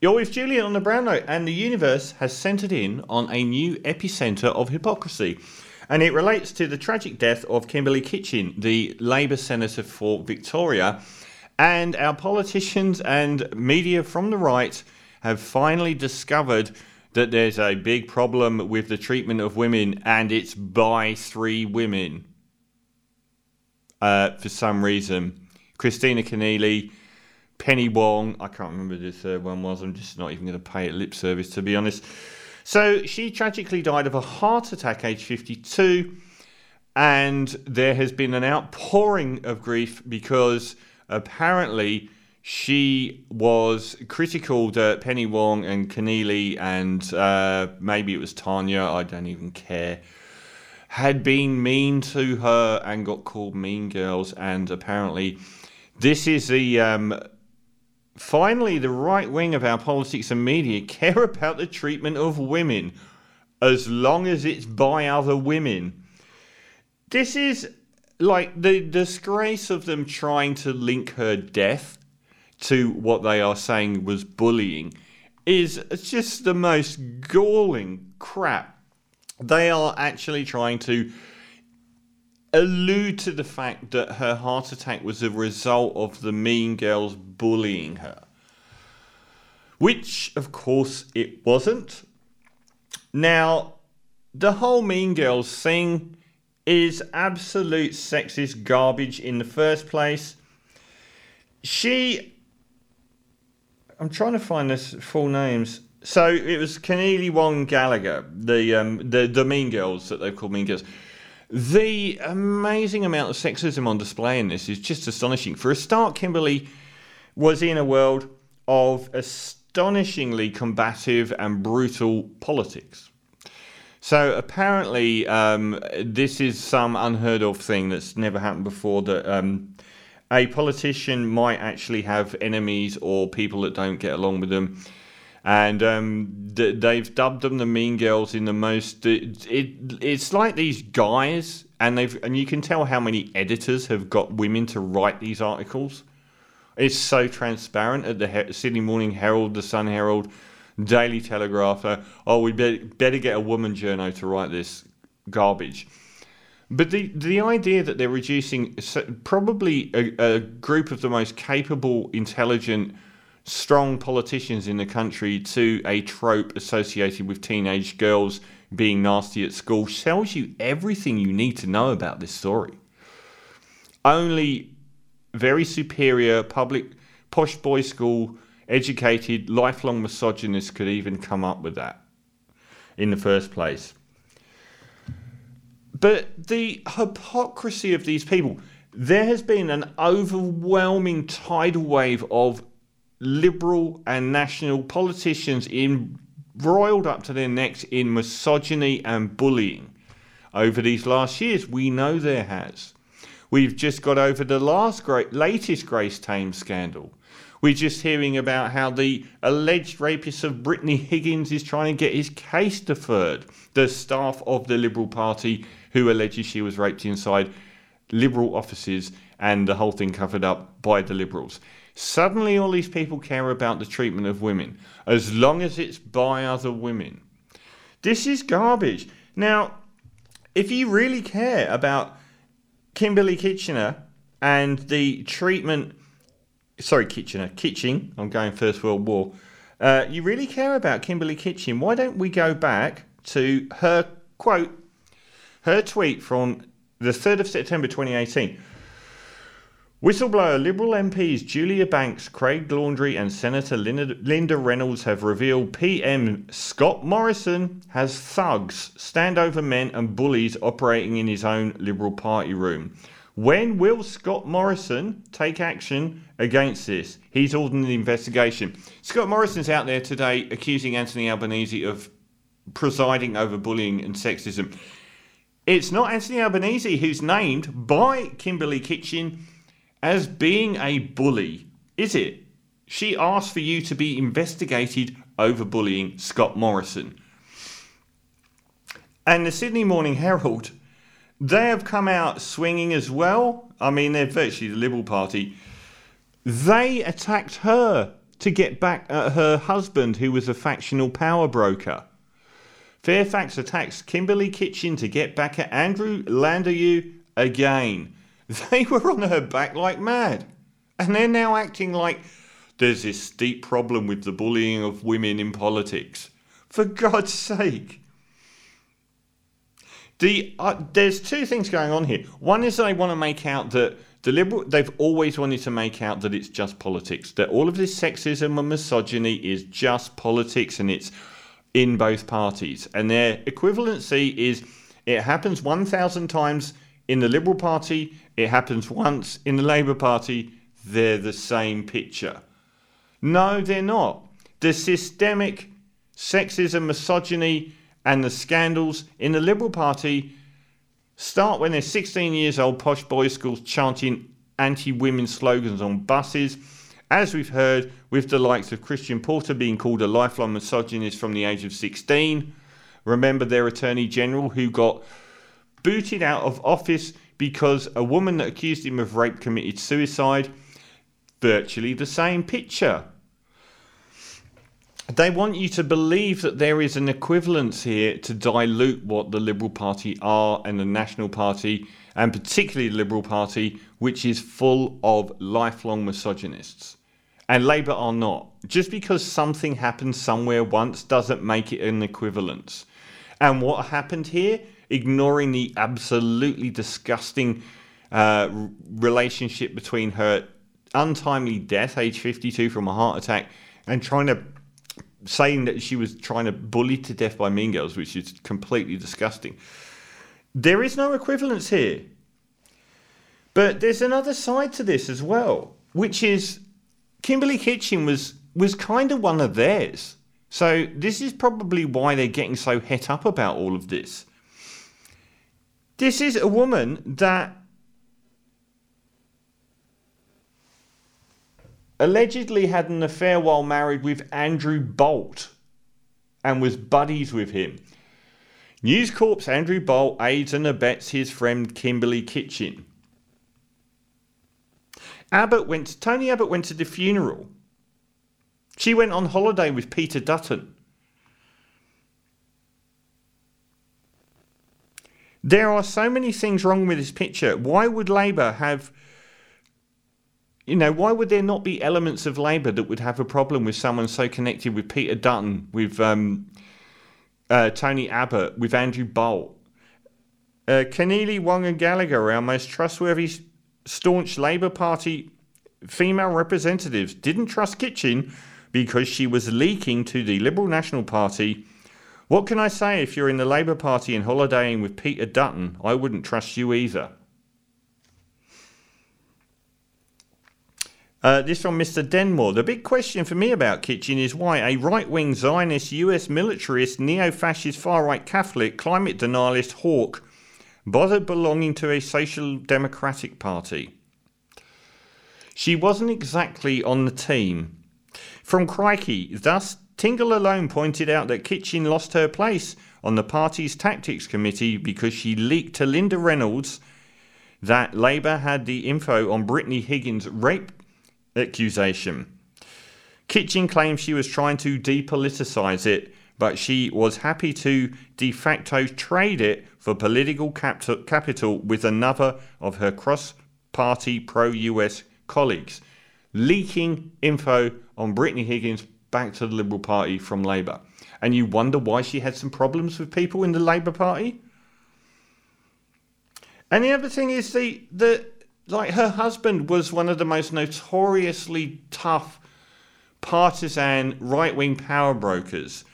You're with Julian on the Brown Note, and the universe has centered in on a new epicenter of hypocrisy. And it relates to the tragic death of Kimberley Kitching, the Labor senator for Victoria. And our politicians and media from the right have finally discovered that there's a big problem with the treatment of women, and it's by three women. Uh, for some reason, Kristina Keneally, Penny Wong, I can't remember who the third one was. I'm just not even going to pay it lip service, to be honest. So she tragically died of a heart attack, age 52, and there has been an outpouring of grief because apparently she was critical that Penny Wong and Keneally and uh, maybe it was Tanya, I don't even care, had been mean to her and got called mean girls. And apparently, this is the. Um, finally, the right wing of our politics and media care about the treatment of women as long as it's by other women. This is like the disgrace of them trying to link her death to what they are saying was bullying is just the most galling crap. They are actually trying to allude to the fact that her heart attack was a result of the mean girls bullying her. Which, of course, it wasn't. Now, the whole Mean Girls thing is absolute sexist garbage in the first place. She I'm trying to find this full names. So it was Keneally Wong Gallagher, the um, the the Mean Girls that they've called Mean Girls. The amazing amount of sexism on display in this is just astonishing. For a start, Kimberley was in a world of astonishingly combative and brutal politics. So apparently, um, this is some unheard of thing that's never happened before. That um, a politician might actually have enemies or people that don't get along with them. And um, they've dubbed them the mean girls in the most. It, it, it's like these guys, and they've and you can tell how many editors have got women to write these articles. It's so transparent at the Sydney Morning Herald, the Sun Herald, Daily Telegraph. Uh, oh, we better, better get a woman journo to write this garbage. But the the idea that they're reducing probably a, a group of the most capable, intelligent, strong politicians in the country to a trope associated with teenage girls being nasty at school tells you everything you need to know about this story. Only very superior public posh boy school educated lifelong misogynists could even come up with that in the first place. But the hypocrisy of these people, there has been an overwhelming tidal wave of liberal and national politicians embroiled up to their necks in misogyny and bullying over these last years. We know there has. We've just got over the last great, latest Grace Tame scandal. We're just hearing about how the alleged rapist of Brittany Higgins is trying to get his case deferred. The staff of the Liberal Party who alleges she was raped inside Liberal offices and the whole thing covered up by the Liberals. Suddenly, all these people care about the treatment of women as long as it's by other women. This is garbage. Now, if you really care about Kimberley Kitchener and the treatment, sorry, Kitchener, Kitching, I'm going First World War. Uh, you really care about Kimberley Kitching, why don't we go back to her quote her tweet from the 3rd of September 2018. Whistleblower Liberal MPs Julia Banks, Craig Laundy, and Senator Linda Reynolds have revealed PM Scott Morrison has thugs, standover men, and bullies operating in his own Liberal Party room. When will Scott Morrison take action against this? He's ordered an investigation. Scott Morrison's out there today accusing Anthony Albanese of presiding over bullying and sexism. It's not Anthony Albanese who's named by Kimberley Kitching as being a bully, is it? She asked for you to be investigated over bullying Scott Morrison. And the Sydney Morning Herald, they have come out swinging as well. I mean, they're virtually the Liberal Party. They attacked her to get back at her husband, who was a factional power broker. Fairfax attacks Kimberley Kitching to get back at Andrew Landeryou again. They were on her back like mad. And they're now acting like there's this deep problem with the bullying of women in politics. For God's sake. The, uh, there's two things going on here. One is they want to make out that the liberal they've always wanted to make out that it's just politics, that all of this sexism and misogyny is just politics and it's in both parties. And their equivalency is it happens 1,000 times in the Liberal Party, it happens once in the Labor Party, they're the same picture. No, they're not. The systemic sexism, misogyny, and the scandals in the Liberal Party start when they're 16 years old, posh boys' schools chanting anti women slogans on buses. As we've heard, with the likes of Christian Porter being called a lifelong misogynist from the age of 16. Remember their Attorney General who got booted out of office because a woman that accused him of rape committed suicide. Virtually the same picture. They want you to believe that there is an equivalence here to dilute what the Liberal Party are and the National Party, and particularly the Liberal Party, which is full of lifelong misogynists. And Labor are not. Just because something happened somewhere once doesn't make it an equivalence. And what happened here, ignoring the absolutely disgusting uh, relationship between her untimely death, age 52, from a heart attack, and trying to saying that she was trying to bully to death by Mean Girls, which is completely disgusting. There is no equivalence here. But there's another side to this as well, which is Kimberley Kitching was was kind of one of theirs. So this is probably why they're getting so het up about all of this. This is a woman that allegedly had an affair while married with Andrew Bolt and was buddies with him. News Corp's Andrew Bolt aids and abets his friend Kimberley Kitching. Abbott went Tony Abbott went to the funeral. She went on holiday with Peter Dutton. There are so many things wrong with this picture. Why would Labor have you know, why would there not be elements of Labor that would have a problem with someone so connected with Peter Dutton, with um, uh, Tony Abbott, with Andrew Bolt? Uh, Keneally, Wong, and Gallagher our most trustworthy, staunch Labor Party female representatives. Didn't trust Kitching because she was leaking to the Liberal National Party. What can I say if you're in the Labor Party and holidaying with Peter Dutton? I wouldn't trust you either. Uh, this from Mr. Denmore. The big question for me about Kitching is why a right wing Zionist, US militarist, neo fascist, far right Catholic, climate denialist hawk bothered belonging to a social democratic party. She wasn't exactly on the team. From Crikey, thus, Tingle alone pointed out that Kitching lost her place on the party's tactics committee because she leaked to Linda Reynolds that Labor had the info on Brittany Higgins' rape accusation. Kitching claimed she was trying to depoliticise it, but she was happy to de facto trade it for political capital with another of her cross party pro US colleagues, leaking info on Brittany Higgins back to the Liberal Party from Labor. And you wonder why she had some problems with people in the Labor Party? And the other thing is the, the like her husband was one of the most notoriously tough partisan right wing power brokers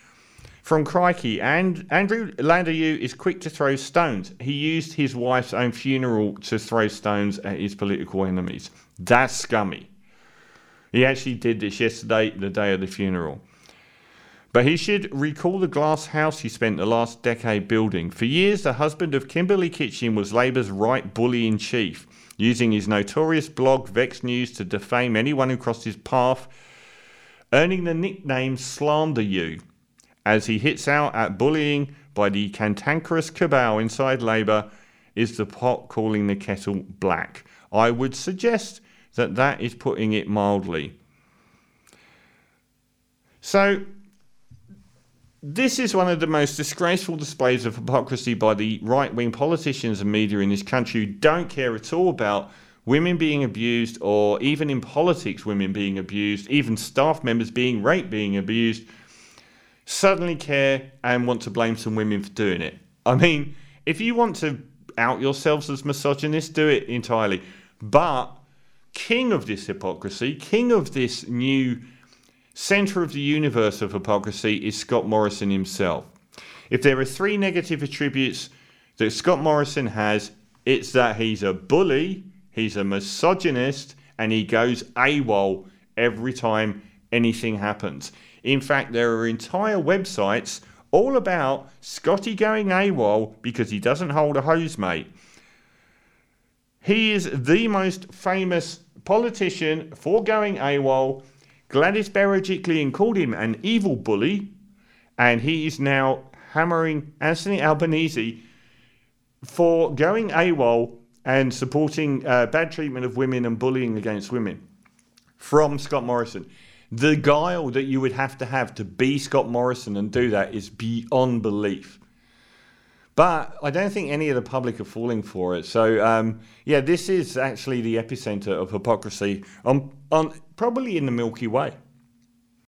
from Crikey. And Andrew Landeryou is quick to throw stones. He used his wife's own funeral to throw stones at his political enemies. That's scummy. He actually did this yesterday, the day of the funeral. But he should recall the glass house he spent the last decade building. For years, the husband of Kimberley Kitching was Labor's right bully in chief using his notorious blog Vex News to defame anyone who crossed his path, earning the nickname Slander You, as he hits out at bullying by the cantankerous cabal inside Labor, is the pot calling the kettle black. I would suggest that that is putting it mildly. So, this is one of the most disgraceful displays of hypocrisy by the right wing politicians and media in this country who don't care at all about women being abused or even in politics, women being abused, even staff members being raped, being abused, suddenly care and want to blame some women for doing it. I mean, if you want to out yourselves as misogynist, do it entirely. But king of this hypocrisy, king of this new Centre of the universe of hypocrisy is Scott Morrison himself. If there are three negative attributes that Scott Morrison has, it's that he's a bully, he's a misogynist, and he goes AWOL every time anything happens. In fact, there are entire websites all about Scotty going AWOL because he doesn't hold a hose mate. He is the most famous politician for going AWOL Gladys Berejiklian called him an evil bully, and he is now hammering Anthony Albanese for going AWOL and supporting uh, bad treatment of women and bullying against women from Scott Morrison. The guile that you would have to have to be Scott Morrison and do that is beyond belief. But I don't think any of the public are falling for it. So um, yeah, this is actually the epicenter of hypocrisy on, on probably in the Milky Way.